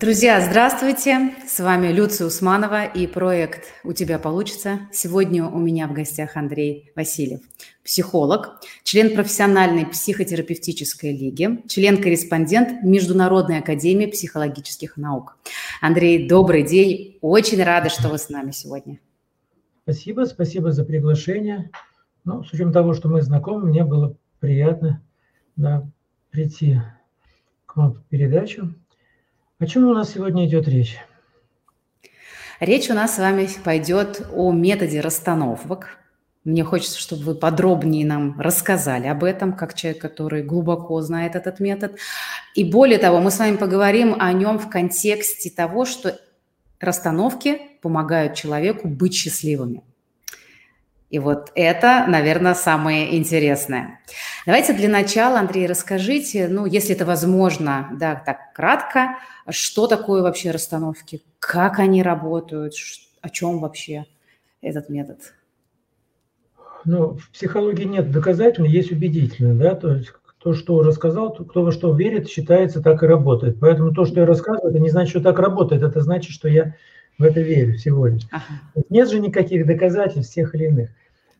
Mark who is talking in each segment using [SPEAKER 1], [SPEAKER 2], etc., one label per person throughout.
[SPEAKER 1] Друзья, здравствуйте! С вами Люция Усманова и проект «У тебя получится». Сегодня у меня в гостях Андрей Васильев, психолог, член профессиональной психотерапевтической лиги, член-корреспондент Международной академии психологических наук. Андрей, добрый день! Очень рада, что вы с нами сегодня.
[SPEAKER 2] Спасибо, спасибо за приглашение. Ну, с учетом того, что мы знакомы, мне было приятно да, прийти к вам в передачу. О чем у нас сегодня идет речь?
[SPEAKER 1] Речь у нас с вами пойдет о методе расстановок. Мне хочется, чтобы вы подробнее нам рассказали об этом, как человек, который глубоко знает этот метод. И более того, мы с вами поговорим о нем в контексте того, что расстановки помогают человеку быть счастливыми. И вот это, наверное, самое интересное. Давайте для начала, Андрей, расскажите, ну, если это возможно, да, так кратко, что такое вообще расстановки, как они работают, о чем вообще этот метод?
[SPEAKER 2] Ну, в психологии нет доказательного, есть убедительное, да, то есть то, что рассказал, кто во что верит, считается, так и работает. Поэтому то, что я рассказываю, это не значит, что так работает, это значит, что я в это верю всего лишь. Ага. Нет же никаких доказательств тех или иных.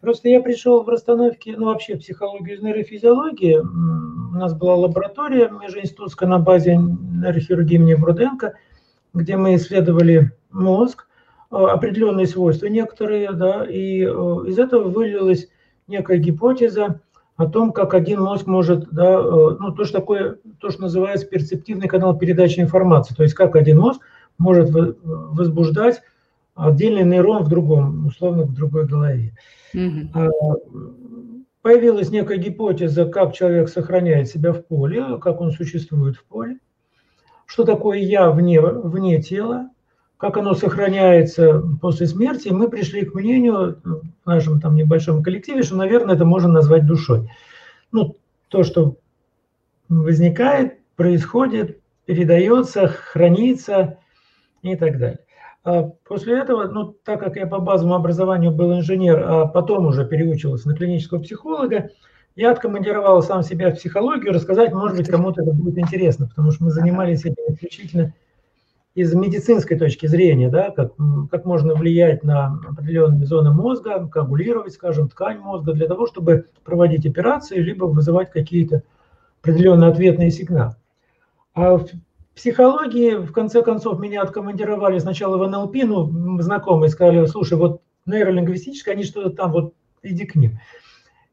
[SPEAKER 2] Просто я пришел в расстановке, ну вообще психологию и нейрофизиологии. У нас была лаборатория межинститутская на базе нейрохирургии имени Бруденко, где мы исследовали мозг, э, определенные свойства некоторые, да, и э, из этого вылилась некая гипотеза о том, как один мозг может, да, э, ну то, что такое, то, что называется перцептивный канал передачи информации, то есть как один мозг может возбуждать отдельный нейрон в другом, условно, в другой голове. Угу. Появилась некая гипотеза, как человек сохраняет себя в поле, как он существует в поле, что такое я вне, вне тела, как оно сохраняется после смерти. И мы пришли к мнению в нашем там небольшом коллективе, что, наверное, это можно назвать душой. Ну, то, что возникает, происходит, передается, хранится и так далее. А после этого, ну, так как я по базовому образованию был инженер, а потом уже переучивался на клинического психолога, я откомандировал сам себя в психологию, рассказать, может быть, кому-то это будет интересно, потому что мы занимались этим исключительно из медицинской точки зрения, да, как, как можно влиять на определенные зоны мозга, коагулировать, скажем, ткань мозга для того, чтобы проводить операции, либо вызывать какие-то определенные ответные сигналы. А в психологии, в конце концов, меня откомандировали сначала в НЛП, ну, знакомые сказали, слушай, вот нейролингвистическое, они что-то там, вот иди к ним.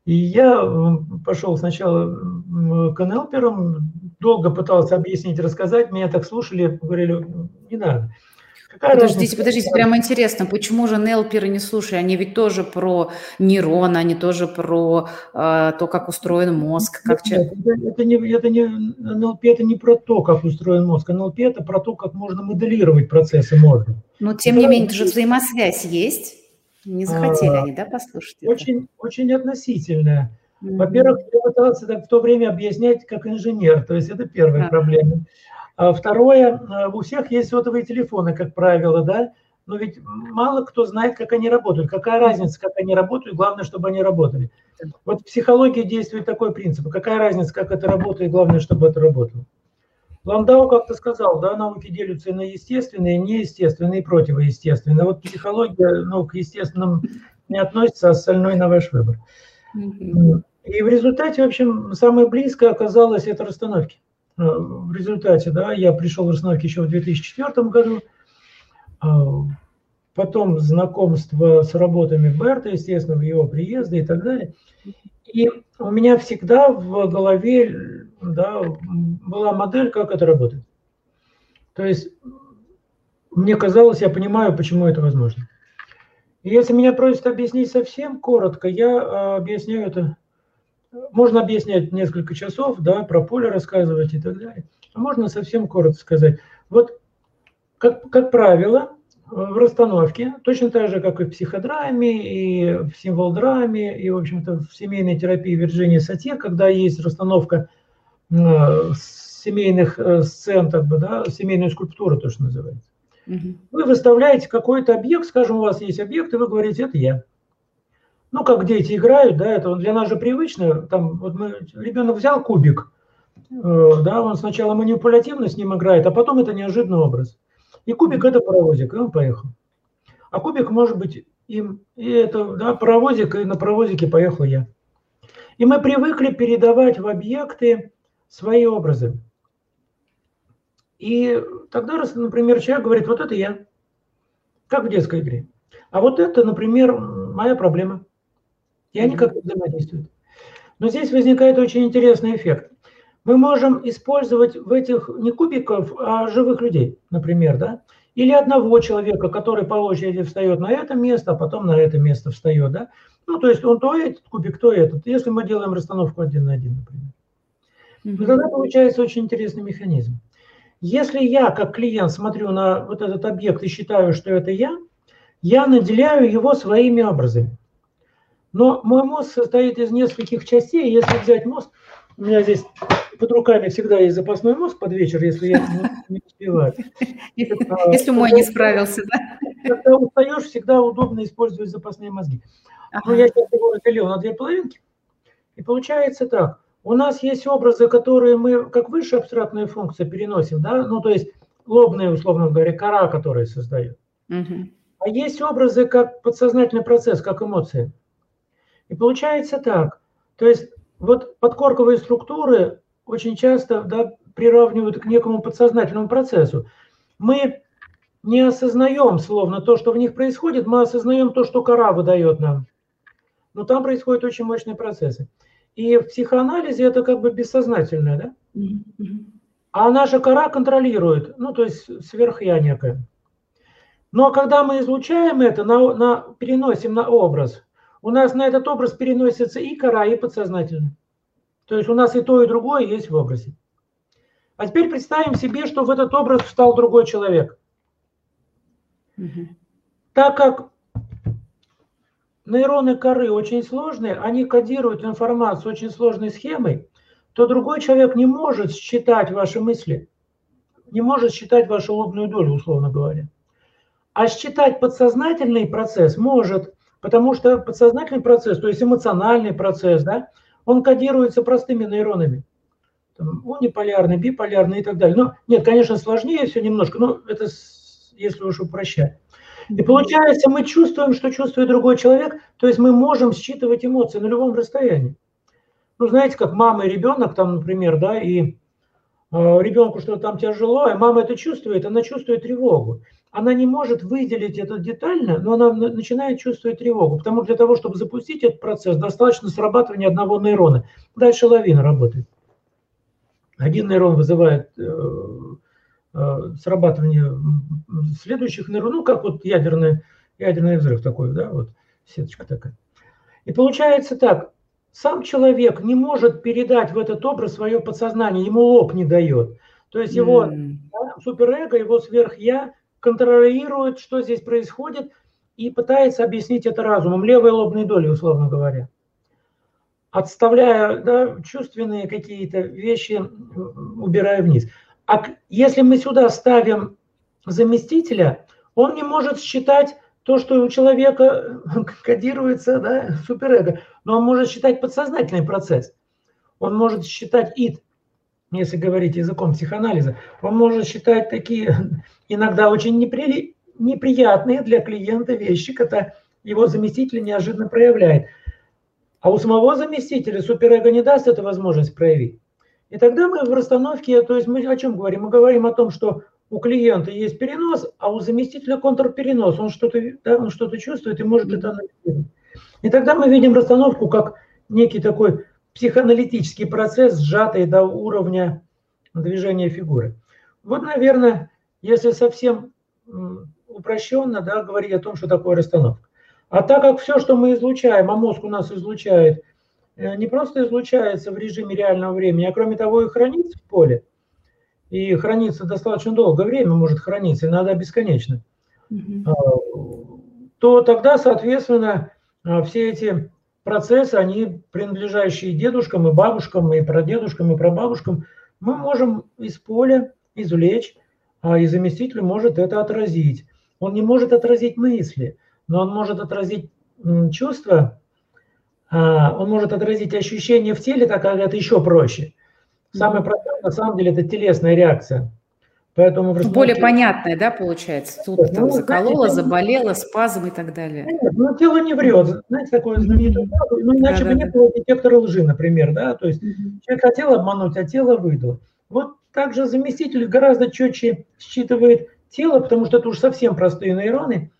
[SPEAKER 2] И я пошел сначала к НЛПерам, долго пытался объяснить, рассказать, меня так слушали, говорили, не надо.
[SPEAKER 1] Подождите, подождите, прямо интересно, почему же нелперы не слушали? Они ведь тоже про нейроны, они тоже про э, то, как устроен мозг. Как
[SPEAKER 2] Нет, это, это, не, это не, НЛП это не про то, как устроен мозг. НЛП это про то, как можно моделировать процессы мозга.
[SPEAKER 1] Но тем это, не менее, же взаимосвязь есть. Не захотели а, они, да, послушать
[SPEAKER 2] Очень, это? очень относительная. Mm-hmm. Во-первых, я пытался так в то время объяснять как инженер, то есть это первая да. проблема. А второе, э, у всех есть сотовые телефоны, как правило, да, но ведь мало кто знает, как они работают. Какая разница, как они работают, главное, чтобы они работали. Вот в психологии действует такой принцип. Какая разница, как это работает, главное, чтобы это работало. Ландау как-то сказал, да, науки делятся на естественные, неестественные и противоестественные. Вот психология ну, к естественным не относится, а остальное на ваш выбор. И в результате, в общем, самое близкое оказалось это расстановки. Э, в результате, да, я пришел в расстановки еще в 2004 году, а, потом знакомство с работами Берта, естественно, в его приезде и так далее. И у меня всегда в голове да, была модель, как это работает. То есть мне казалось, я понимаю, почему это возможно. И если меня просят объяснить совсем коротко, я а, объясняю это можно объяснять несколько часов, да, про поле рассказывать и так далее. А можно совсем коротко сказать. Вот, как, как правило, в расстановке, точно так же, как и в психодраме, и в символ-драме, и, в общем-то, в семейной терапии Вирджинии Сатье, когда есть расстановка э, семейных э, сцен, как бы, да, семейную скульптуру, то, что называется. Угу. Вы выставляете какой-то объект, скажем, у вас есть объект, и вы говорите, это я ну, как дети играют, да, это для нас же привычно, там, вот мы, ребенок взял кубик, да, он сначала манипулятивно с ним играет, а потом это неожиданный образ. И кубик это паровозик, и он поехал. А кубик может быть им, и это, да, паровозик, и на паровозике поехал я. И мы привыкли передавать в объекты свои образы. И тогда, например, человек говорит, вот это я, как в детской игре. А вот это, например, моя проблема. И они как-то взаимодействуют. Но здесь возникает очень интересный эффект. Мы можем использовать в этих не кубиков, а живых людей, например, да? Или одного человека, который по очереди встает на это место, а потом на это место встает, да? Ну, то есть он то этот кубик, то этот. Если мы делаем расстановку один на один, например. Mm-hmm. тогда получается очень интересный механизм. Если я, как клиент, смотрю на вот этот объект и считаю, что это я, я наделяю его своими образами. Но мой мозг состоит из нескольких частей. Если взять мозг, у меня здесь под руками всегда есть запасной мозг под вечер, если я не успеваю.
[SPEAKER 1] Если мой не справился, да?
[SPEAKER 2] Когда устаешь, всегда удобно использовать запасные мозги. Но я сейчас его разделил на две половинки. И получается так. У нас есть образы, которые мы как высшая абстрактная функция переносим, да, ну то есть лобные, условно говоря, кора, которые создают. А есть образы как подсознательный процесс, как эмоции. И получается так. То есть вот подкорковые структуры очень часто да, приравнивают к некому подсознательному процессу. Мы не осознаем словно то, что в них происходит, мы осознаем то, что кора выдает нам. Но там происходят очень мощные процессы. И в психоанализе это как бы бессознательное, да? А наша кора контролирует, ну, то есть сверхя некая. Но когда мы излучаем это, на, на, переносим на образ, у нас на этот образ переносится и кора, и подсознательно. То есть у нас и то, и другое есть в образе. А теперь представим себе, что в этот образ встал другой человек. Угу. Так как нейроны коры очень сложные, они кодируют информацию очень сложной схемой, то другой человек не может считать ваши мысли, не может считать вашу лобную долю, условно говоря. А считать подсознательный процесс может, потому что подсознательный процесс, то есть эмоциональный процесс, да, он кодируется простыми нейронами. Там, униполярный, биполярный и так далее. Ну, нет, конечно, сложнее все немножко, но это если уж упрощать. И получается, мы чувствуем, что чувствует другой человек, то есть мы можем считывать эмоции на любом расстоянии. Ну, знаете, как мама и ребенок, там, например, да, и ребенку что-то там тяжело, и мама это чувствует, она чувствует тревогу она не может выделить это детально, но она начинает чувствовать тревогу, потому что для того, чтобы запустить этот процесс, достаточно срабатывания одного нейрона. Дальше лавина работает. Один нейрон вызывает э, э, срабатывание следующих нейронов, ну, как вот ядерный, ядерный взрыв такой, да, вот сеточка такая. И получается так, сам человек не может передать в этот образ свое подсознание, ему лоб не дает. То есть его mm. да, суперэго, его сверхя контролирует, что здесь происходит, и пытается объяснить это разумом, левой лобной долей, условно говоря. Отставляя да, чувственные какие-то вещи, убирая вниз. А если мы сюда ставим заместителя, он не может считать то, что у человека кодируется да, суперэго, но он может считать подсознательный процесс. Он может считать ид, если говорить языком психоанализа. Он может считать такие иногда очень непри... неприятные для клиента вещи, когда его заместитель неожиданно проявляет. А у самого заместителя суперэго не даст эту возможность проявить. И тогда мы в расстановке, то есть мы о чем говорим? Мы говорим о том, что у клиента есть перенос, а у заместителя контрперенос. Он что-то да, он что чувствует и может это анализировать. И тогда мы видим расстановку как некий такой психоаналитический процесс, сжатый до уровня движения фигуры. Вот, наверное, если совсем упрощенно да, говорить о том, что такое расстановка. А так как все, что мы излучаем, а мозг у нас излучает, э, не просто излучается в режиме реального времени, а кроме того и хранится в поле, и хранится достаточно долгое время, может храниться, иногда бесконечно, mm-hmm. то тогда, соответственно, а, все эти процессы, они принадлежащие дедушкам и бабушкам, и прадедушкам, и прабабушкам, мы можем из поля извлечь а, и заместитель может это отразить. Он не может отразить мысли, но он может отразить чувства, он может отразить ощущения в теле, так как это еще проще. Самое простое, на самом деле, это телесная реакция.
[SPEAKER 1] Поэтому в Более понятная, да, получается? Тут ну, там заколола, заболела, спазм и так далее.
[SPEAKER 2] Нет, ну тело не врет. Знаете, такое знаменитое Ну, иначе да, бы да, не было детектора лжи, например, да? То есть человек хотел обмануть, а тело выдало. Вот также заместитель гораздо четче считывает тело, потому что это уж совсем простые нейроны.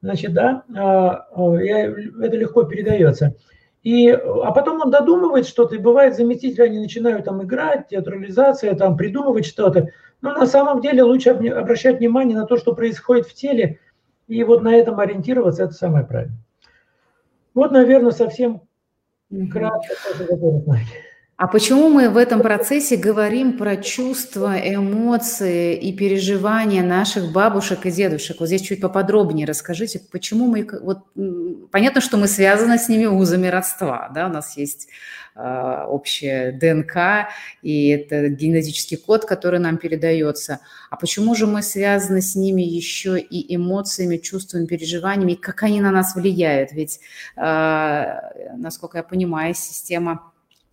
[SPEAKER 2] Значит, да, а, а, это легко передается. И, а потом он додумывает что-то, и бывает заместители, они начинают там играть, театрализация, там придумывать что-то. Но на самом деле лучше обращать внимание на то, что происходит в теле, и вот на этом ориентироваться, это самое правильное. Вот, наверное, совсем кратко.
[SPEAKER 1] А почему мы в этом процессе говорим про чувства, эмоции и переживания наших бабушек и дедушек? Вот здесь чуть поподробнее расскажите, почему мы... Вот, понятно, что мы связаны с ними узами родства, да, у нас есть э, общая ДНК, и это генетический код, который нам передается. А почему же мы связаны с ними еще и эмоциями, чувствами, переживаниями, и как они на нас влияют? Ведь, э, насколько я понимаю, система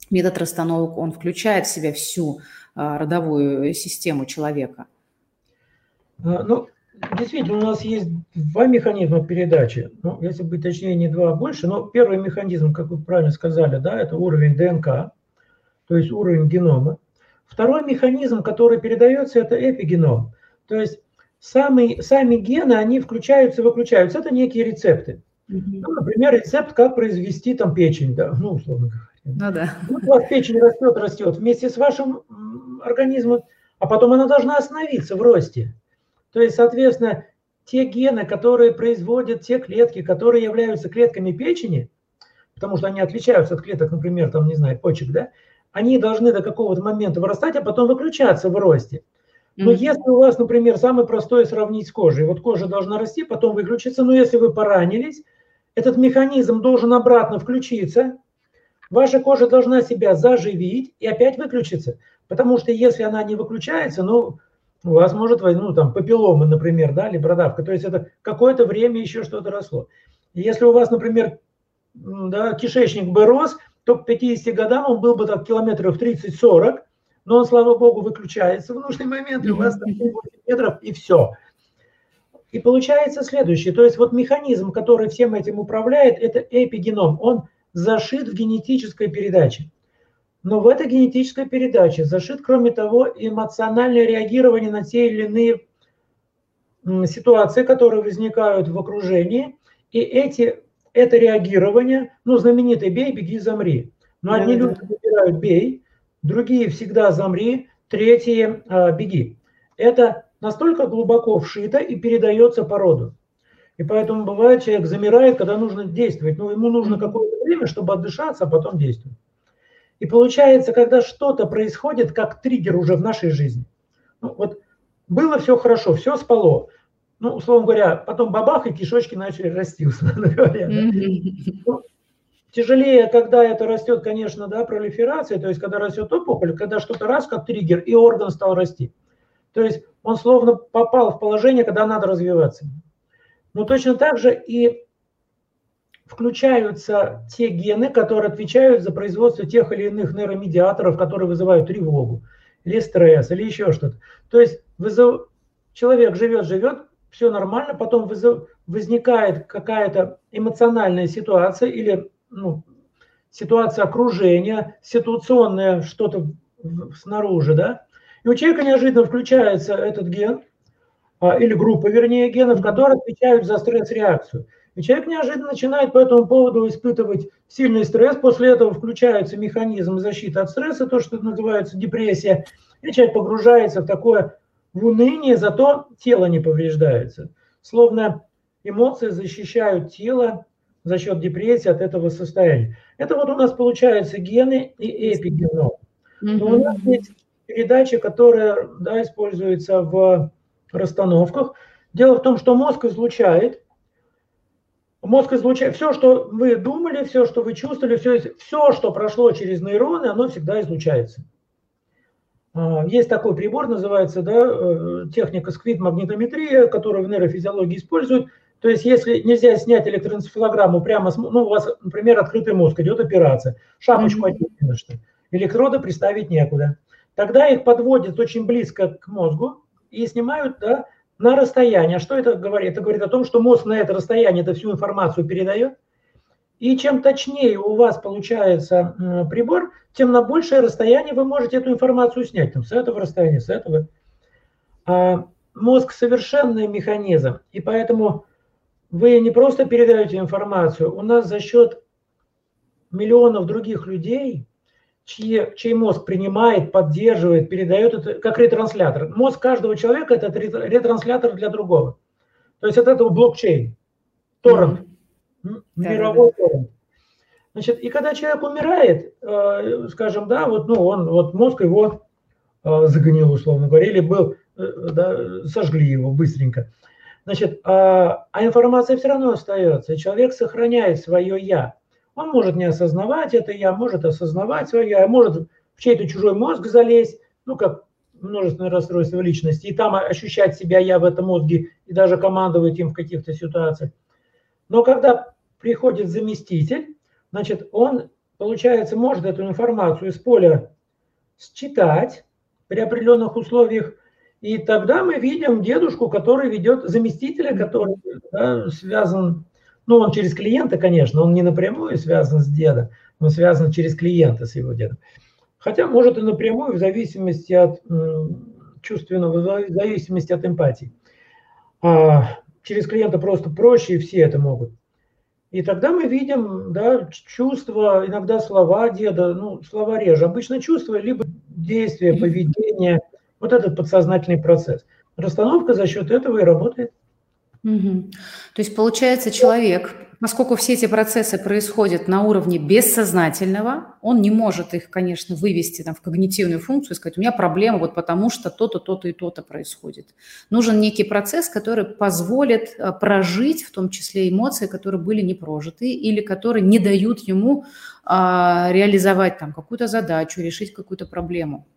[SPEAKER 1] метод расстановок, он включает в себя всю а, родовую систему человека?
[SPEAKER 2] А, ну, действительно, у нас есть два механизма передачи. Ну, если быть точнее, не два, а больше. Но первый механизм, как вы правильно сказали, да, это уровень ДНК, то есть уровень генома. Второй механизм, который передается, это эпигеном. То есть сами, сами гены, они включаются и выключаются. Это некие рецепты. Ну, например, рецепт, как произвести там печень, да, ну, условно говоря. Ну да. Вот у вас печень растет, растет вместе с вашим организмом, а потом она должна остановиться в росте. То есть, соответственно, те гены, которые производят те клетки, которые являются клетками печени, потому что они отличаются от клеток, например, там, не знаю, почек, да, они должны до какого-то момента вырастать, а потом выключаться в росте. Но mm-hmm. если у вас, например, самое простое сравнить с кожей, вот кожа должна расти, потом выключиться, но если вы поранились, этот механизм должен обратно включиться, Ваша кожа должна себя заживить и опять выключиться. Потому что если она не выключается, ну, у вас может ну, там, папилломы, например, да, или бородавка. То есть это какое-то время еще что-то росло. Если у вас, например, да, кишечник бы рос, то к 50 годам он был бы так километров 30-40, но он, слава богу, выключается в нужный момент, и у вас там метров, и все. И получается следующее. То есть вот механизм, который всем этим управляет, это эпигеном. Он зашит в генетической передаче. Но в этой генетической передаче зашит, кроме того, эмоциональное реагирование на те или иные ситуации, которые возникают в окружении. И эти, это реагирование, ну, знаменитый «бей, беги, замри». Но одни да, люди выбирают «бей», другие всегда «замри», третьи а, «беги». Это настолько глубоко вшито и передается по роду. И поэтому бывает, человек замирает, когда нужно действовать. Но ему нужно какое-то время, чтобы отдышаться, а потом действовать. И получается, когда что-то происходит, как триггер уже в нашей жизни. Ну, вот было все хорошо, все спало. Ну, условно говоря, потом бабах, и кишочки начали расти, условно говоря. Да? Ну, тяжелее, когда это растет, конечно, да, пролиферация, то есть когда растет опухоль, когда что-то раз, как триггер, и орган стал расти. То есть он словно попал в положение, когда надо развиваться. Но точно так же и включаются те гены, которые отвечают за производство тех или иных нейромедиаторов, которые вызывают тревогу или стресс, или еще что-то. То есть вызов... человек живет, живет, все нормально, потом вызов... возникает какая-то эмоциональная ситуация или ну, ситуация окружения, ситуационное что-то снаружи, да, и у человека неожиданно включается этот ген, или группа, вернее, генов, которые отвечают за стресс-реакцию. И человек неожиданно начинает по этому поводу испытывать сильный стресс, после этого включается механизм защиты от стресса, то, что называется депрессия, и человек погружается в такое в уныние, зато тело не повреждается. Словно эмоции защищают тело за счет депрессии от этого состояния. Это вот у нас получается гены и эпигеном. Но у нас есть передача, которая да, используется в расстановках. Дело в том, что мозг излучает, мозг излучает все, что вы думали, все, что вы чувствовали, все, все, что прошло через нейроны, оно всегда излучается. А, есть такой прибор, называется да, э, техника сквит-магнитометрия, которую в нейрофизиологии используют. То есть, если нельзя снять электроэнцефалограмму прямо, с, ну, у вас, например, открытый мозг, идет операция, шапочку mm-hmm. что электроды приставить некуда. Тогда их подводят очень близко к мозгу и снимают да, на расстояние. А что это говорит? Это говорит о том, что мозг на это расстояние это всю информацию передает. И чем точнее у вас получается прибор, тем на большее расстояние вы можете эту информацию снять. Там, с этого расстояния, с этого. А мозг совершенный механизм, и поэтому вы не просто передаете информацию, у нас за счет миллионов других людей, чьи, чей мозг принимает, поддерживает, передает это как ретранслятор. Мозг каждого человека – это ретранслятор для другого. То есть это, это блокчейн, торрент, mm-hmm. мировой да, торрент. Значит, и когда человек умирает, э, скажем, да, вот, ну, он, вот мозг его э, загнил, условно говоря, или был, э, да, сожгли его быстренько. Значит, а, а информация все равно остается, и человек сохраняет свое «я». Он может не осознавать это «я», может осознавать свое «я», может в чей-то чужой мозг залезть, ну, как множественное расстройство личности, и там ощущать себя «я» в этом мозге, и даже командовать им в каких-то ситуациях. Но когда приходит заместитель, значит, он, получается, может эту информацию из поля считать при определенных условиях, и тогда мы видим дедушку, который ведет заместителя, который да, связан, ну, он через клиента, конечно, он не напрямую связан с дедом, он связан через клиента с его дедом. Хотя может и напрямую, в зависимости от чувственного, в зависимости от эмпатии. А через клиента просто проще, и все это могут. И тогда мы видим да, чувства, иногда слова деда, ну, слова реже. Обычно чувства, либо действия, поведение, вот этот подсознательный процесс. Расстановка за счет этого и работает.
[SPEAKER 1] Угу. То есть получается человек, поскольку все эти процессы происходят на уровне бессознательного, он не может их, конечно, вывести там, в когнитивную функцию и сказать, у меня проблема вот потому, что то-то, то-то и то-то происходит. Нужен некий процесс, который позволит э, прожить, в том числе эмоции, которые были не прожиты или которые не дают ему а, реализовать там какую-то задачу, решить какую-то проблему.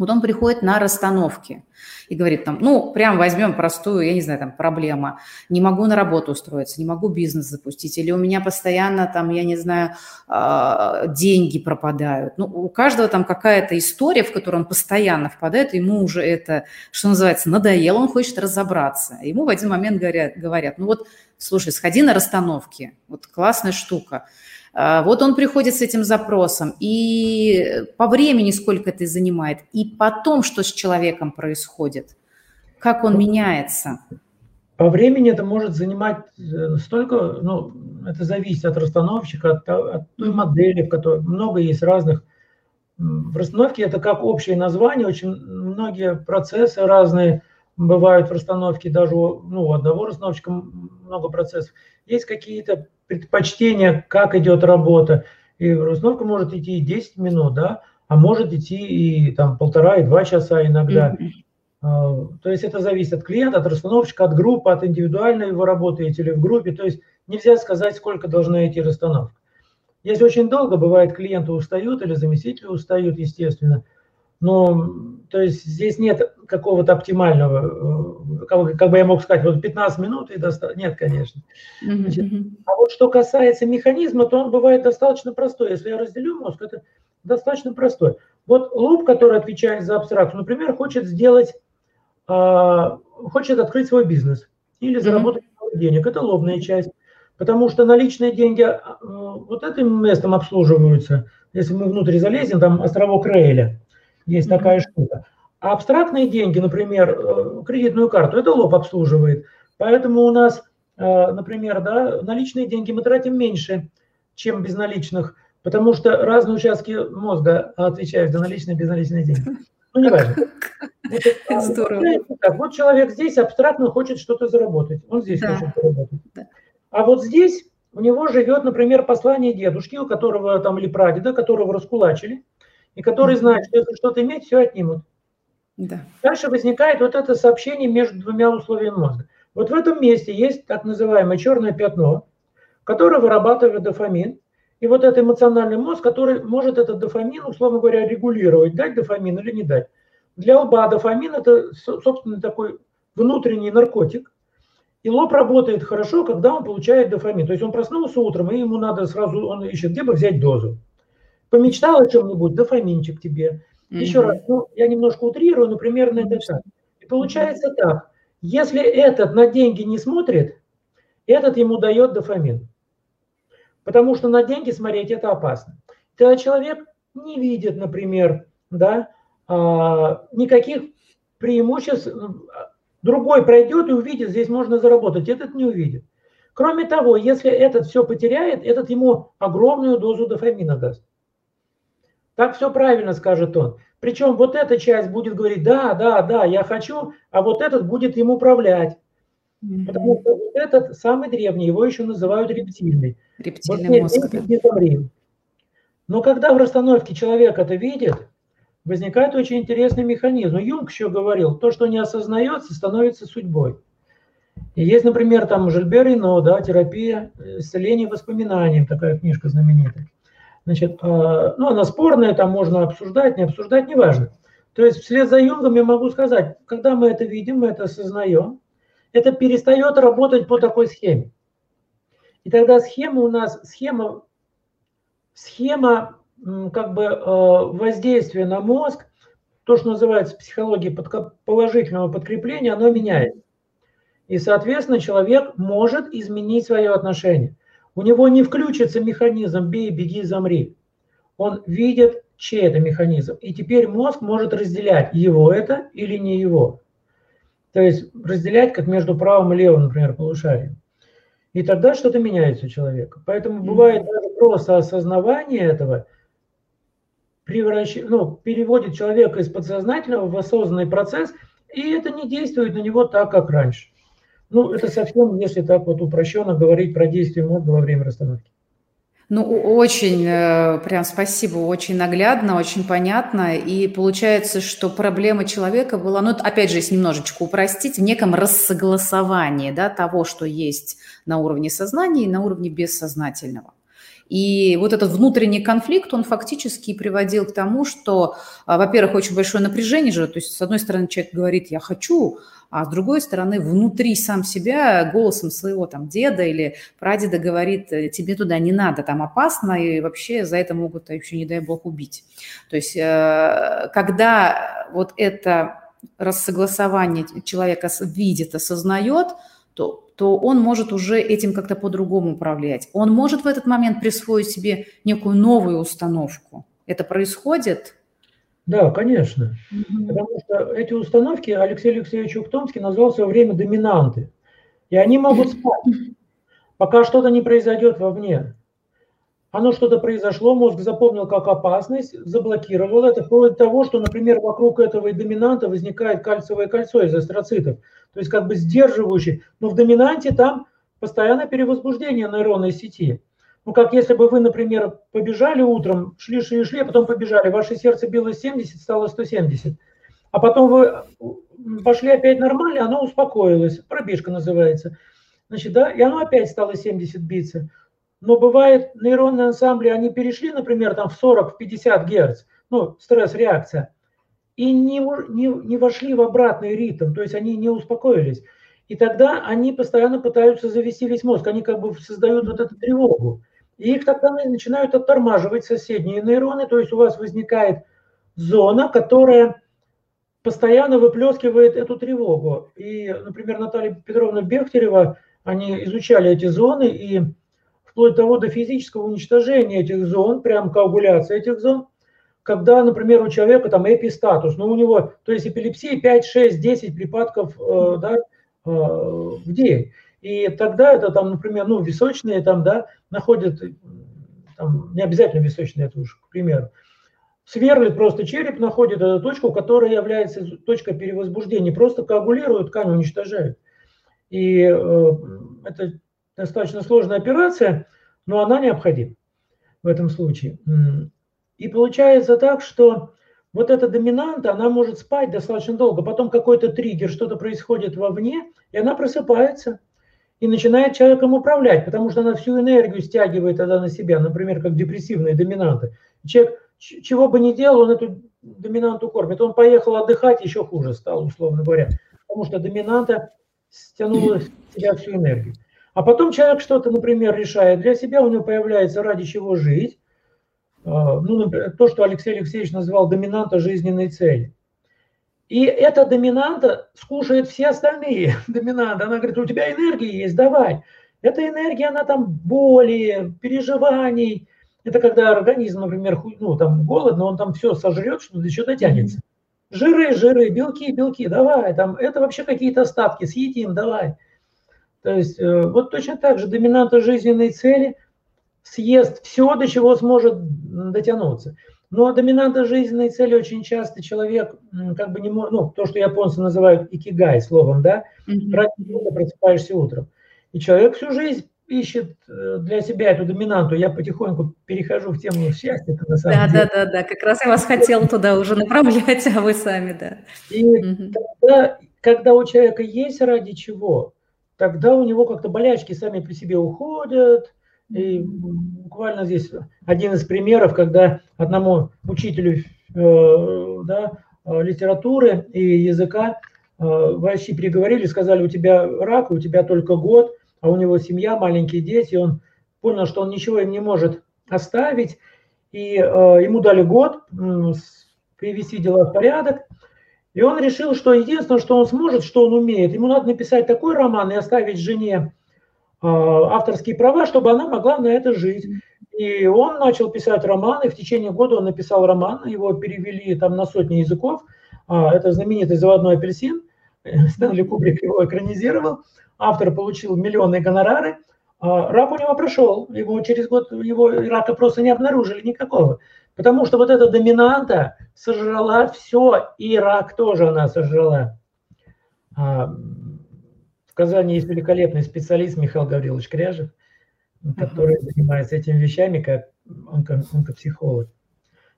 [SPEAKER 1] Вот он приходит на расстановки и говорит там, ну, прям возьмем простую, я не знаю, там, проблема. Не могу на работу устроиться, не могу бизнес запустить, или у меня постоянно там, я не знаю, а, деньги пропадают. Ну, у каждого там какая-то история, в которую он постоянно впадает, ему уже это, что называется, надоело, он хочет разобраться. Ему в один момент говорят, говорят ну вот, слушай, сходи на расстановки, вот классная штука. А, вот он приходит с этим запросом, и по времени сколько это занимает, и потом, что с человеком происходит, как он меняется.
[SPEAKER 2] По времени это может занимать э, столько, ну, это зависит от расстановщика, от, от той модели, в которой много есть разных. В расстановке это как общее название, очень многие процессы разные бывают в расстановке, даже ну, у одного расстановщика много процессов. Есть какие-то предпочтение, как идет работа. И расстановка может идти и 10 минут, да, а может идти и там полтора, и два часа иногда. Mm-hmm. То есть это зависит от клиента, от расстановщика, от группы, от индивидуальной вы работаете или в группе. То есть нельзя сказать, сколько должна идти расстановка. Если очень долго, бывает, клиенты устают или заместители устают, естественно – но, то есть здесь нет какого-то оптимального, как, как бы я мог сказать, вот 15 минут и достаточно. Нет, конечно. Значит, а вот что касается механизма, то он бывает достаточно простой. Если я разделю мозг, это достаточно простой. Вот лоб, который отвечает за абстракцию, например, хочет сделать, э, хочет открыть свой бизнес или заработать mm-hmm. денег. Это лобная часть. Потому что наличные деньги э, вот этим местом обслуживаются. Если мы внутрь залезем, там островок Рейля. Есть такая штука. А абстрактные деньги, например, э, кредитную карту, это лоб обслуживает. Поэтому у нас, э, например, да, наличные деньги мы тратим меньше, чем безналичных, потому что разные участки мозга отвечают за наличные и безналичные деньги. Ну, не важно. А, Здорово. Так, вот человек здесь абстрактно хочет что-то заработать. Он здесь да. хочет заработать. Да. А вот здесь у него живет, например, послание дедушки, у которого там или прадеда, которого раскулачили и который знает, что если что-то иметь, все отнимут. Да. Дальше возникает вот это сообщение между двумя условиями мозга. Вот в этом месте есть так называемое черное пятно, которое вырабатывает дофамин. И вот это эмоциональный мозг, который может этот дофамин, условно говоря, регулировать, дать дофамин или не дать. Для лба дофамин – это, собственно, такой внутренний наркотик. И лоб работает хорошо, когда он получает дофамин. То есть он проснулся утром, и ему надо сразу, он ищет, где бы взять дозу. Помечтал о чем-нибудь, дофаминчик тебе. Еще раз, ну, я немножко утрирую, но примерно это так. И получается так, если этот на деньги не смотрит, этот ему дает дофамин. Потому что на деньги смотреть это опасно. Тогда человек не видит, например, да, а, никаких преимуществ. Другой пройдет и увидит, здесь можно заработать, этот не увидит. Кроме того, если этот все потеряет, этот ему огромную дозу дофамина даст. Так все правильно, скажет он. Причем вот эта часть будет говорить, да, да, да, я хочу, а вот этот будет им управлять. Mm-hmm. Потому что вот этот самый древний, его еще называют рептильный.
[SPEAKER 1] Рептильный вот, мозг. Не
[SPEAKER 2] Но когда в расстановке человек это видит, возникает очень интересный механизм. Юнг еще говорил, то, что не осознается, становится судьбой. И есть, например, там Жильбер Рено, да, терапия исцеления воспоминанием, такая книжка знаменитая. Значит, а, ну, она спорная, там можно обсуждать, не обсуждать, неважно. То есть вслед за Юнгом я могу сказать, когда мы это видим, мы это осознаем, это перестает работать по такой схеме. И тогда схема у нас, схема, схема как бы э, воздействия на мозг, то, что называется психологией положительного подкрепления, оно меняется. И, соответственно, человек может изменить свое отношение. У него не включится механизм «бей, беги, замри». Он видит, чей это механизм. И теперь мозг может разделять, его это или не его. То есть разделять как между правым и левым, например, полушарием. И тогда что-то меняется у человека. Поэтому бывает даже просто осознавание этого превращ... ну, переводит человека из подсознательного в осознанный процесс, и это не действует на него так, как раньше. Ну, это совсем, если так вот упрощенно говорить про действие мозга во время расстановки.
[SPEAKER 1] Ну, очень, э, прям спасибо, очень наглядно, очень понятно. И получается, что проблема человека была, ну, опять же, если немножечко упростить, в неком рассогласовании да, того, что есть на уровне сознания и на уровне бессознательного. И вот этот внутренний конфликт, он фактически приводил к тому, что, а, во-первых, очень большое напряжение же, то есть с одной стороны человек говорит «я хочу», а с другой стороны внутри сам себя голосом своего там деда или прадеда говорит «Э, тебе туда не надо, там опасно, и вообще за это могут еще, не дай бог, убить. То есть э, когда вот это рассогласование человека видит, осознает, то то он может уже этим как-то по-другому управлять. Он может в этот момент присвоить себе некую новую установку. Это происходит?
[SPEAKER 2] Да, конечно. Угу. Потому что эти установки Алексей Алексеевич Ухтомский назвал в свое время доминанты. И они могут спать, пока что-то не произойдет вовне. Оно что-то произошло, мозг запомнил как опасность, заблокировал это, вплоть до того, что, например, вокруг этого доминанта возникает кальциевое кольцо из астроцитов – то есть как бы сдерживающий, но в доминанте там постоянное перевозбуждение нейронной сети. Ну, как если бы вы, например, побежали утром, шли, шли, шли, а потом побежали, ваше сердце било 70, стало 170, а потом вы пошли опять нормально, оно успокоилось, пробежка называется. Значит, да, и оно опять стало 70 биться. Но бывает нейронные ансамбли, они перешли, например, там в 40-50 Гц, ну, стресс-реакция, и не, не, не вошли в обратный ритм, то есть они не успокоились. И тогда они постоянно пытаются завести весь мозг, они как бы создают вот эту тревогу. И их тогда начинают оттормаживать соседние нейроны, то есть у вас возникает зона, которая постоянно выплескивает эту тревогу. И, например, Наталья Петровна Бехтерева, они изучали эти зоны, и вплоть до того до физического уничтожения этих зон, прям коагуляции этих зон, когда, например, у человека там эпистатус, ну у него, то есть эпилепсия 5, 6, 10 припадков э, да, э, в день. И тогда это там, например, ну височные там, да, находят, там, не обязательно височные, это уж, к примеру, сверлит просто череп, находит эту точку, которая является точкой перевозбуждения, просто коагулирует ткань, уничтожает. И э, это достаточно сложная операция, но она необходима в этом случае. И получается так, что вот эта доминанта, она может спать достаточно долго, потом какой-то триггер, что-то происходит вовне, и она просыпается и начинает человеком управлять, потому что она всю энергию стягивает тогда на себя, например, как депрессивные доминанты. Человек чего бы ни делал, он эту доминанту кормит. Он поехал отдыхать, еще хуже стал, условно говоря, потому что доминанта стянула в себя всю энергию. А потом человек что-то, например, решает для себя, у него появляется ради чего жить, ну, например, то, что Алексей Алексеевич назвал доминанта жизненной цели. И эта доминанта скушает все остальные доминанты. Она говорит, у тебя энергия есть, давай. Эта энергия, она там боли, переживаний. Это когда организм, например, ну, там голодно, он там все сожрет, что до чего дотянется. Жиры, жиры, белки, белки, давай. Там, это вообще какие-то остатки, съедим, давай. То есть э, вот точно так же доминанта жизненной цели съест все, до чего сможет дотянуться. Но доминанта жизненной цели очень часто человек как бы не может, ну, то, что японцы называют икигай словом, да, mm-hmm. просыпаешься утром. И человек всю жизнь ищет э, для себя эту доминанту. Я потихоньку перехожу в тему счастья.
[SPEAKER 1] На самом да, деле. да, да, да. Как раз я вас хотела туда уже направлять, а вы сами, да.
[SPEAKER 2] И угу. тогда, когда у человека есть ради чего, тогда у него как-то болячки сами по себе уходят. И буквально здесь один из примеров, когда одному учителю э, да, э, литературы и языка э, врачи переговорили, сказали, у тебя рак, у тебя только год, а у него семья, маленькие дети, он понял, что он ничего им не может оставить, и э, ему дали год э, привести дела в порядок, и он решил, что единственное, что он сможет, что он умеет, ему надо написать такой роман и оставить жене э, авторские права, чтобы она могла на это жить. И он начал писать романы, в течение года он написал роман, его перевели там на сотни языков, а, это знаменитый «Заводной апельсин», Стэнли Кубрик его экранизировал, автор получил миллионные гонорары, а рак у него прошел, его через год его рака просто не обнаружили никакого. Потому что вот эта доминанта сожрала все, и рак тоже она сожрала. А, в Казани есть великолепный специалист Михаил Гаврилович Кряжев, который uh-huh. занимается этими вещами как онко, онкопсихолог.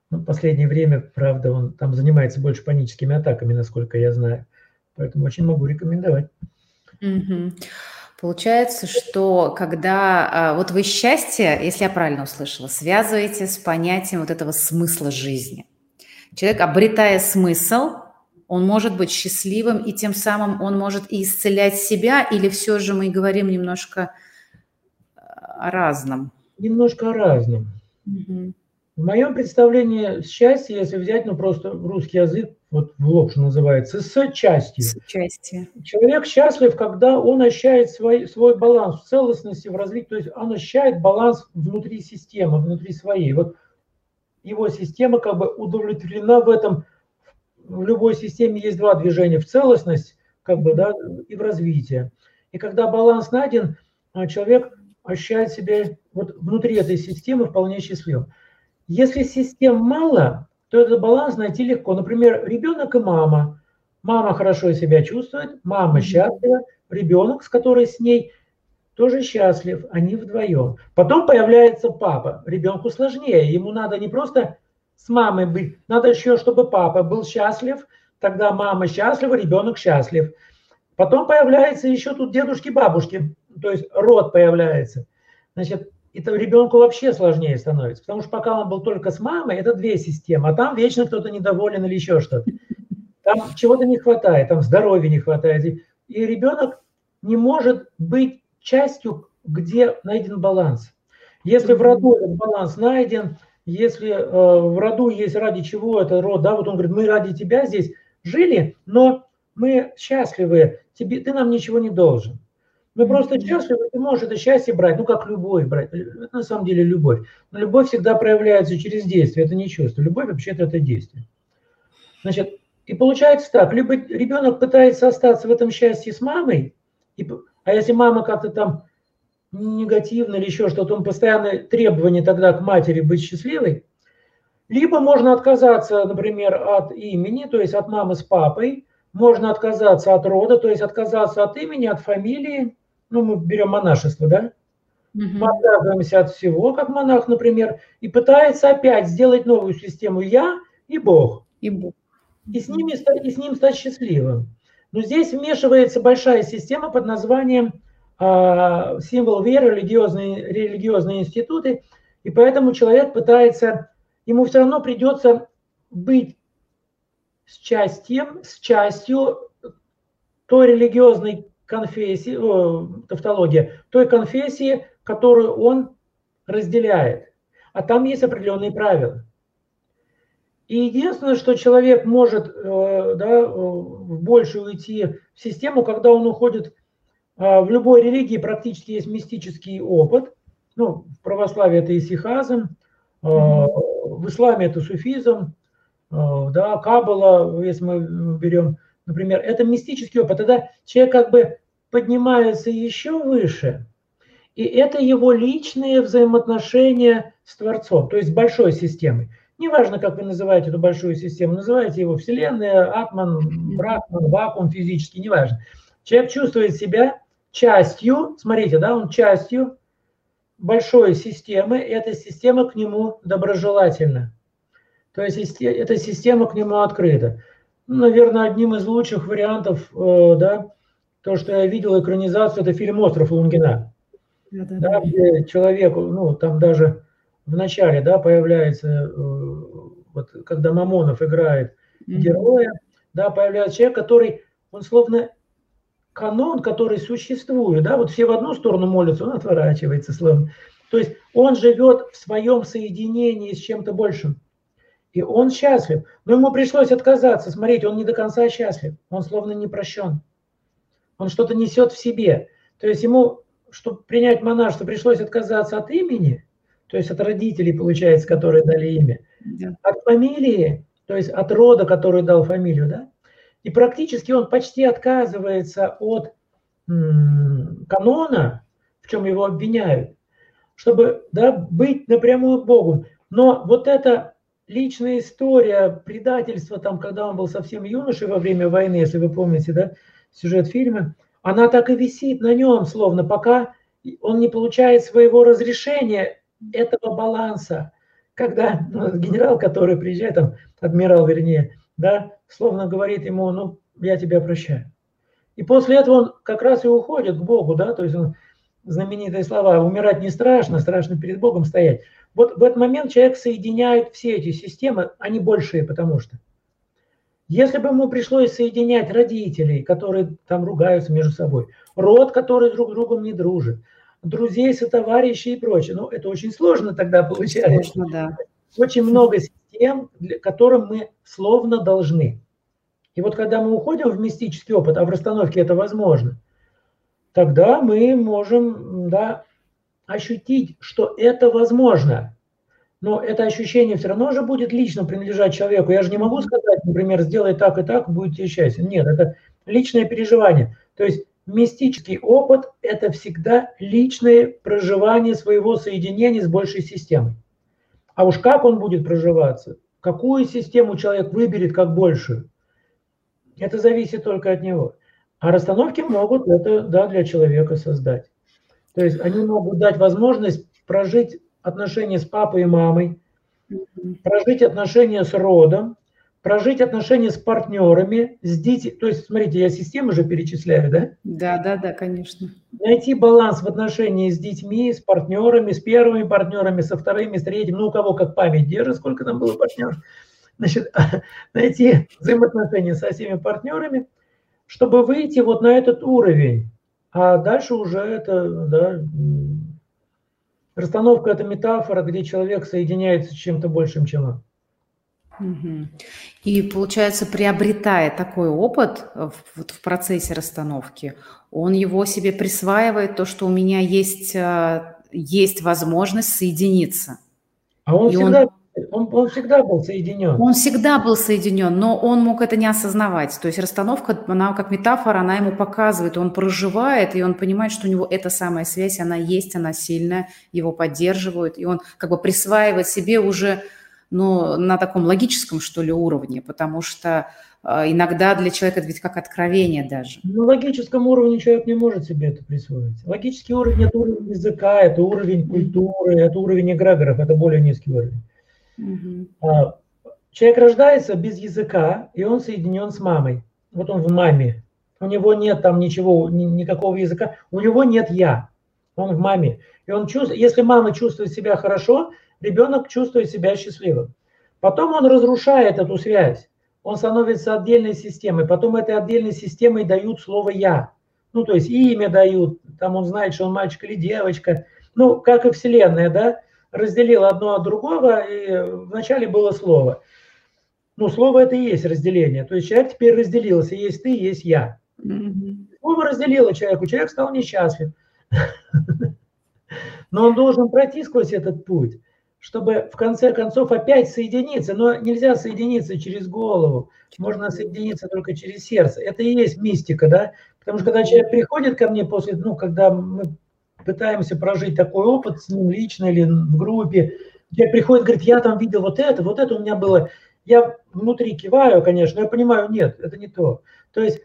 [SPEAKER 2] Ну, в последнее время, правда, он там занимается больше паническими атаками, насколько я знаю. Поэтому очень могу рекомендовать.
[SPEAKER 1] Угу. Получается, что когда а, вот вы счастье, если я правильно услышала, связываете с понятием вот этого смысла жизни. Человек, обретая смысл, он может быть счастливым, и тем самым он может и исцелять себя, или все же мы говорим немножко о разном?
[SPEAKER 2] Немножко о разном. Угу. В моем представлении счастье, если взять, ну просто русский язык, вот в лоб, что называется, с частью. С частью. Человек счастлив, когда он ощущает свой, свой баланс в целостности, в развитии, то есть он ощущает баланс внутри системы, внутри своей. Вот его система как бы удовлетворена в этом. В любой системе есть два движения, в целостность как бы, да, и в развитие. И когда баланс найден, а, человек ощущает себя вот внутри этой системы вполне счастливым. Если систем мало, то этот баланс найти легко. Например, ребенок и мама. Мама хорошо себя чувствует, мама счастлива, ребенок, с которой с ней, тоже счастлив, они вдвоем. Потом появляется папа. Ребенку сложнее, ему надо не просто с мамой быть, надо еще, чтобы папа был счастлив, тогда мама счастлива, ребенок счастлив. Потом появляется еще тут дедушки, бабушки, то есть род появляется. Значит, это ребенку вообще сложнее становится. Потому что пока он был только с мамой, это две системы, а там вечно кто-то недоволен или еще что-то. Там чего-то не хватает, там здоровья не хватает. И ребенок не может быть частью, где найден баланс. Если в роду этот баланс найден, если э, в роду есть ради чего это род, да, вот он говорит, мы ради тебя здесь жили, но мы счастливы, тебе, ты нам ничего не должен. Мы просто счастливы, ты можешь это счастье брать, ну как любовь брать. Это на самом деле любовь. Но любовь всегда проявляется через действие, это не чувство. Любовь вообще-то это действие. Значит, и получается так, либо ребенок пытается остаться в этом счастье с мамой, и, а если мама как-то там негативно или еще что-то, он постоянно требование тогда к матери быть счастливой, либо можно отказаться, например, от имени, то есть от мамы с папой, можно отказаться от рода, то есть отказаться от имени, от фамилии, ну, мы берем монашество, да, угу. мы отказываемся от всего, как монах, например, и пытается опять сделать новую систему «я» и Бог. И Бог. И с, ними, и с ним стать счастливым. Но здесь вмешивается большая система под названием э, символ веры, религиозные, религиозные институты, и поэтому человек пытается, ему все равно придется быть с частью, с частью той религиозной конфессии, о, тавтология, той конфессии, которую он разделяет. а там есть определенные правила. И единственное, что человек может э, да, в больше уйти в систему, когда он уходит э, в любой религии, практически есть мистический опыт. Ну, в православии это исихазм, э, в исламе это суфизм, да, каббала, если мы берем, например, это мистический опыт. Тогда человек как бы поднимается еще выше, и это его личные взаимоотношения с Творцом, то есть с большой системой. Неважно, как вы называете эту большую систему, называйте его Вселенная, Атман, Брахман, вакуум физический, неважно. Человек чувствует себя частью, смотрите, да, он частью большой системы, и эта система к нему доброжелательна. То есть эта система к нему открыта. Ну, наверное, одним из лучших вариантов, э, да, то, что я видел экранизацию, это фильм «Остров Лунгина». Да, да, да. где человеку, ну, там даже в начале, да, появляется, э, вот когда Мамонов играет героя, да, появляется человек, который, он словно канон, который существует, да, вот все в одну сторону молятся, он отворачивается словно. То есть он живет в своем соединении с чем-то большим. И он счастлив. Но ему пришлось отказаться. Смотрите, он не до конца счастлив. Он словно не прощен. Он что-то несет в себе. То есть ему, чтобы принять монашество, пришлось отказаться от имени, то есть от родителей, получается, которые дали имя, да. от фамилии, то есть от рода, который дал фамилию, да, и практически он почти отказывается от м- канона, в чем его обвиняют, чтобы да, быть напрямую Богом. Но вот эта личная история предательства, там, когда он был совсем юношей во время войны, если вы помните, да, сюжет фильма, она так и висит на нем, словно пока он не получает своего разрешения этого баланса, когда ну, генерал, который приезжает, там, адмирал вернее, да, словно говорит ему, ну, я тебя прощаю. И после этого он как раз и уходит к Богу, да, то есть он, знаменитые слова, умирать не страшно, страшно перед Богом стоять. Вот в этот момент человек соединяет все эти системы, они большие, потому что. Если бы ему пришлось соединять родителей, которые там ругаются между собой, род, который друг с другом не дружит, друзей, сотоварищей и прочее. Ну, это очень сложно тогда получается. Сложно, да. Очень много систем, для которым мы словно должны. И вот когда мы уходим в мистический опыт, а в расстановке это возможно, тогда мы можем да, ощутить, что это возможно. Но это ощущение все равно же будет лично принадлежать человеку. Я же не могу сказать, например, сделай так и так, будете счастье. Нет, это личное переживание. То есть Мистический опыт – это всегда личное проживание своего соединения с большей системой. А уж как он будет проживаться, какую систему человек выберет как большую, это зависит только от него. А расстановки могут это да, для человека создать. То есть они могут дать возможность прожить отношения с папой и мамой, прожить отношения с родом, прожить отношения с партнерами, с детьми. То есть, смотрите, я систему же перечисляю, да?
[SPEAKER 1] Да, да, да, конечно.
[SPEAKER 2] Найти баланс в отношении с детьми, с партнерами, с первыми партнерами, со вторыми, с третьими, ну, у кого как память держит, сколько там было партнеров. Значит, найти взаимоотношения со всеми партнерами, чтобы выйти вот на этот уровень. А дальше уже это, да, расстановка – это метафора, где человек соединяется с чем-то большим, чем он.
[SPEAKER 1] И получается, приобретая такой опыт в, вот в процессе расстановки, он его себе присваивает, то, что у меня есть, э, есть возможность соединиться.
[SPEAKER 2] А он всегда, он, он, он всегда был соединен.
[SPEAKER 1] Он всегда был соединен, но он мог это не осознавать. То есть расстановка, она как метафора, она ему показывает, он проживает, и он понимает, что у него эта самая связь, она есть, она сильная, его поддерживают, и он как бы присваивает себе уже ну, на таком логическом, что ли, уровне, потому что э, иногда для человека это ведь как откровение даже.
[SPEAKER 2] На логическом уровне человек не может себе это присвоить. Логический уровень – это уровень языка, это уровень культуры, это уровень эгрегоров, это более низкий уровень. Mm-hmm. Человек рождается без языка, и он соединен с мамой. Вот он в маме. У него нет там ничего, ни, никакого языка. У него нет «я». Он в маме. И он чувствует, если мама чувствует себя хорошо, ребенок чувствует себя счастливым. Потом он разрушает эту связь, он становится отдельной системой, потом этой отдельной системой дают слово «я». Ну, то есть имя дают, там он знает, что он мальчик или девочка. Ну, как и Вселенная, да, разделил одно от другого, и вначале было слово. Ну, слово это и есть разделение. То есть человек теперь разделился. Есть ты, есть я. Слово разделило человеку, человек стал несчастлив. Но он должен пройти сквозь этот путь, чтобы в конце концов опять соединиться. Но нельзя соединиться через голову, можно соединиться только через сердце. Это и есть мистика, да? Потому что когда человек приходит ко мне после, ну, когда мы пытаемся прожить такой опыт с ним лично или в группе, человек приходит, говорит, я там видел вот это, вот это у меня было. Я внутри киваю, конечно, я понимаю, нет, это не то. То есть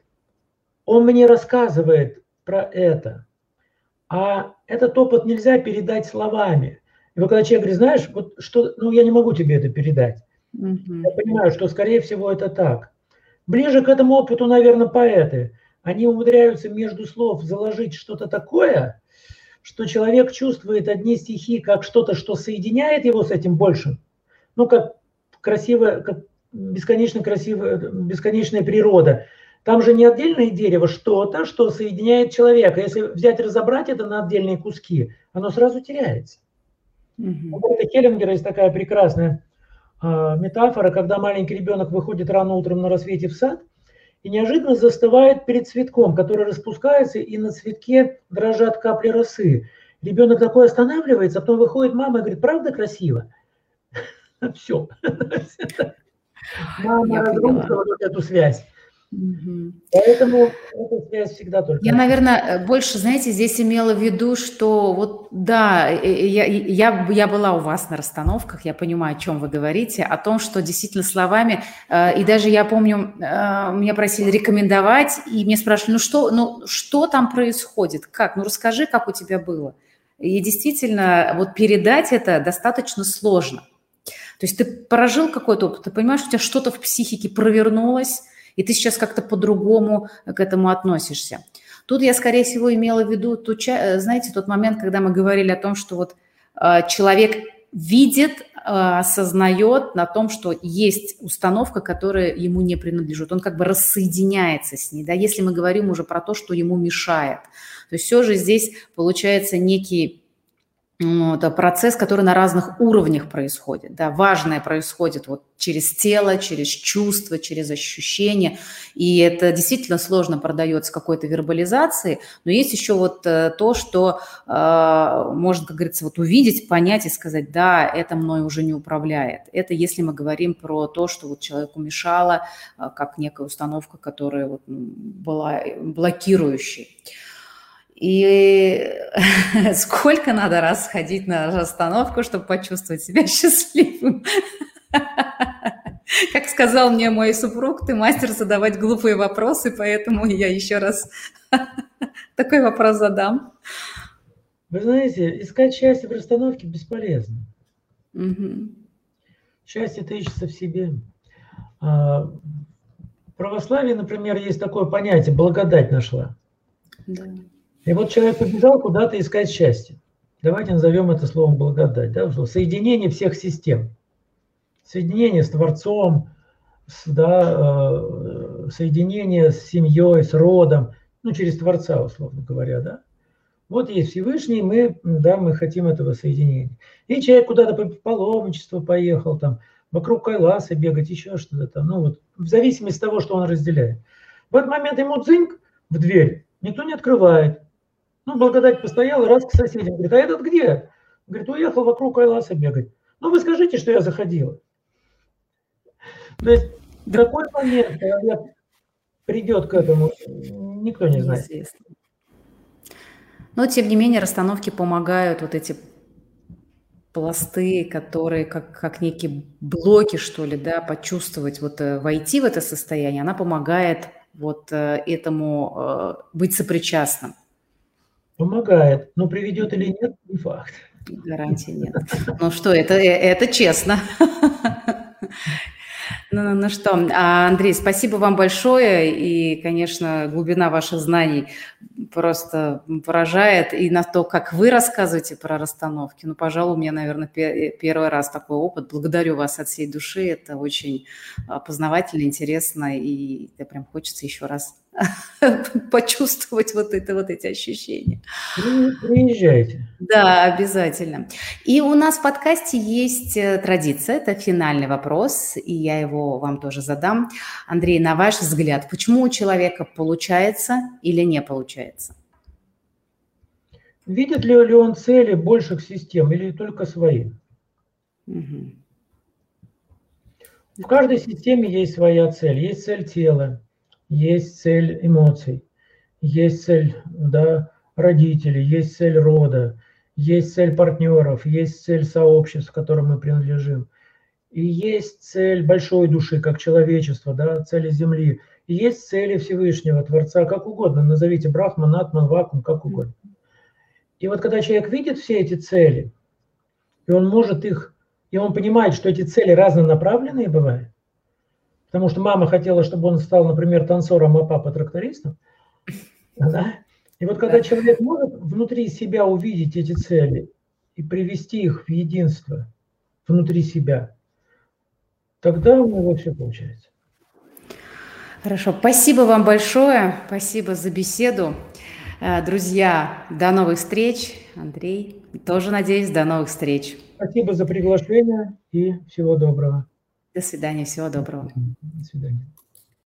[SPEAKER 2] он мне рассказывает про это, а этот опыт нельзя передать словами. И вот когда человек говорит, знаешь, вот что, ну я не могу тебе это передать. Угу. Я понимаю, что скорее всего это так. Ближе к этому опыту, наверное, поэты. Они умудряются между слов заложить что-то такое, что человек чувствует одни стихи как что-то, что соединяет его с этим большим. Ну, как красивая, как бесконечно красивая, бесконечная природа. Там же не отдельное дерево, что-то, что соединяет человека. Если взять разобрать это на отдельные куски, оно сразу теряется. Mm-hmm. У Хеллингера есть такая прекрасная э, метафора, когда маленький ребенок выходит рано утром на рассвете в сад и неожиданно застывает перед цветком, который распускается, и на цветке дрожат капли росы. Ребенок такой останавливается, а потом выходит мама и говорит, правда красиво? Все. Мама разрушила вот эту связь. Угу. Поэтому эта связь всегда только.
[SPEAKER 1] Я, наверное, больше, знаете, здесь имела в виду, что вот да, я, я, я была у вас на расстановках, я понимаю, о чем вы говорите, о том, что действительно словами, э, и даже я помню, э, меня просили рекомендовать, и мне спрашивали, ну что, ну что там происходит, как, ну расскажи, как у тебя было. И действительно, вот передать это достаточно сложно. То есть ты прожил какой-то опыт, ты понимаешь, у тебя что-то в психике провернулось, и ты сейчас как-то по-другому к этому относишься. Тут я, скорее всего, имела в виду, ту, знаете, тот момент, когда мы говорили о том, что вот э, человек видит, э, осознает на том, что есть установка, которая ему не принадлежит. Он как бы рассоединяется с ней. Да? Если мы говорим уже про то, что ему мешает. То есть все же здесь получается некий это процесс, который на разных уровнях происходит. Да, важное происходит вот через тело, через чувства, через ощущения. И это действительно сложно продается какой-то вербализации. Но есть еще вот э, то, что э, можно, как говорится, вот увидеть, понять и сказать, да, это мной уже не управляет. Это если мы говорим про то, что вот человеку мешало, э, как некая установка, которая вот была блокирующей. И сколько надо раз сходить на остановку, чтобы почувствовать себя счастливым. Как сказал мне мой супруг, ты мастер задавать глупые вопросы, поэтому я еще раз такой вопрос задам.
[SPEAKER 2] Вы знаете, искать счастье в расстановке бесполезно. Угу. Счастье-то ищется в себе. А, в православии, например, есть такое понятие «благодать нашла». Да. И вот человек побежал куда-то искать счастье. Давайте назовем это словом благодать. Да? Соединение всех систем. Соединение с Творцом, с, да, э, соединение с семьей, с родом, ну, через Творца, условно говоря, да. Вот есть Всевышний, мы, да, мы хотим этого соединения. И человек куда-то по паломничество поехал, там, вокруг Кайласа бегать, еще что-то там, ну вот, в зависимости от того, что он разделяет. В этот момент ему дзыньк в дверь, никто не открывает. Ну, благодать постояла, раз к соседям. Говорит, а этот где? Говорит, уехал вокруг Айласа бегать. Ну, вы скажите, что я заходила. То есть в какой момент, когда придет к этому, никто не знает.
[SPEAKER 1] Но, тем не менее, расстановки помогают вот эти пласты, которые как, как некие блоки, что ли, да, почувствовать, вот э, войти в это состояние, она помогает вот э, этому э, быть сопричастным.
[SPEAKER 2] Помогает, но приведет или нет, не факт.
[SPEAKER 1] Гарантии нет. Ну что, это, это честно. Ну, ну, что, а, Андрей, спасибо вам большое. И, конечно, глубина ваших знаний просто поражает. И на то, как вы рассказываете про расстановки. Ну, пожалуй, у меня, наверное, первый раз такой опыт. Благодарю вас от всей души. Это очень а, познавательно, интересно. И прям хочется еще раз почувствовать вот это вот эти ощущения.
[SPEAKER 2] Приезжайте.
[SPEAKER 1] Да, обязательно. И у нас в подкасте есть э, традиция, это финальный вопрос, и я его вам тоже задам. Андрей, на ваш взгляд, почему у человека получается или не получается?
[SPEAKER 2] Видит ли он цели больших систем или только свои? Угу. В каждой системе есть своя цель. Есть цель тела, есть цель эмоций, есть цель да, родителей, есть цель рода, есть цель партнеров, есть цель сообществ, которым мы принадлежим. И есть цель большой души, как человечество, да, цели Земли. И есть цели Всевышнего, Творца, как угодно. Назовите Брахман, Атман, Вакуум, как угодно. И вот когда человек видит все эти цели, и он может их, и он понимает, что эти цели разнонаправленные бывают, потому что мама хотела, чтобы он стал, например, танцором, а папа трактористом, да? и вот когда человек может внутри себя увидеть эти цели и привести их в единство внутри себя, тогда у него все получается.
[SPEAKER 1] Хорошо, спасибо вам большое, спасибо за беседу. Э, друзья, до новых встреч. Андрей, тоже надеюсь, до новых встреч.
[SPEAKER 2] Спасибо за приглашение и всего доброго.
[SPEAKER 1] До свидания, всего доброго.
[SPEAKER 2] До свидания.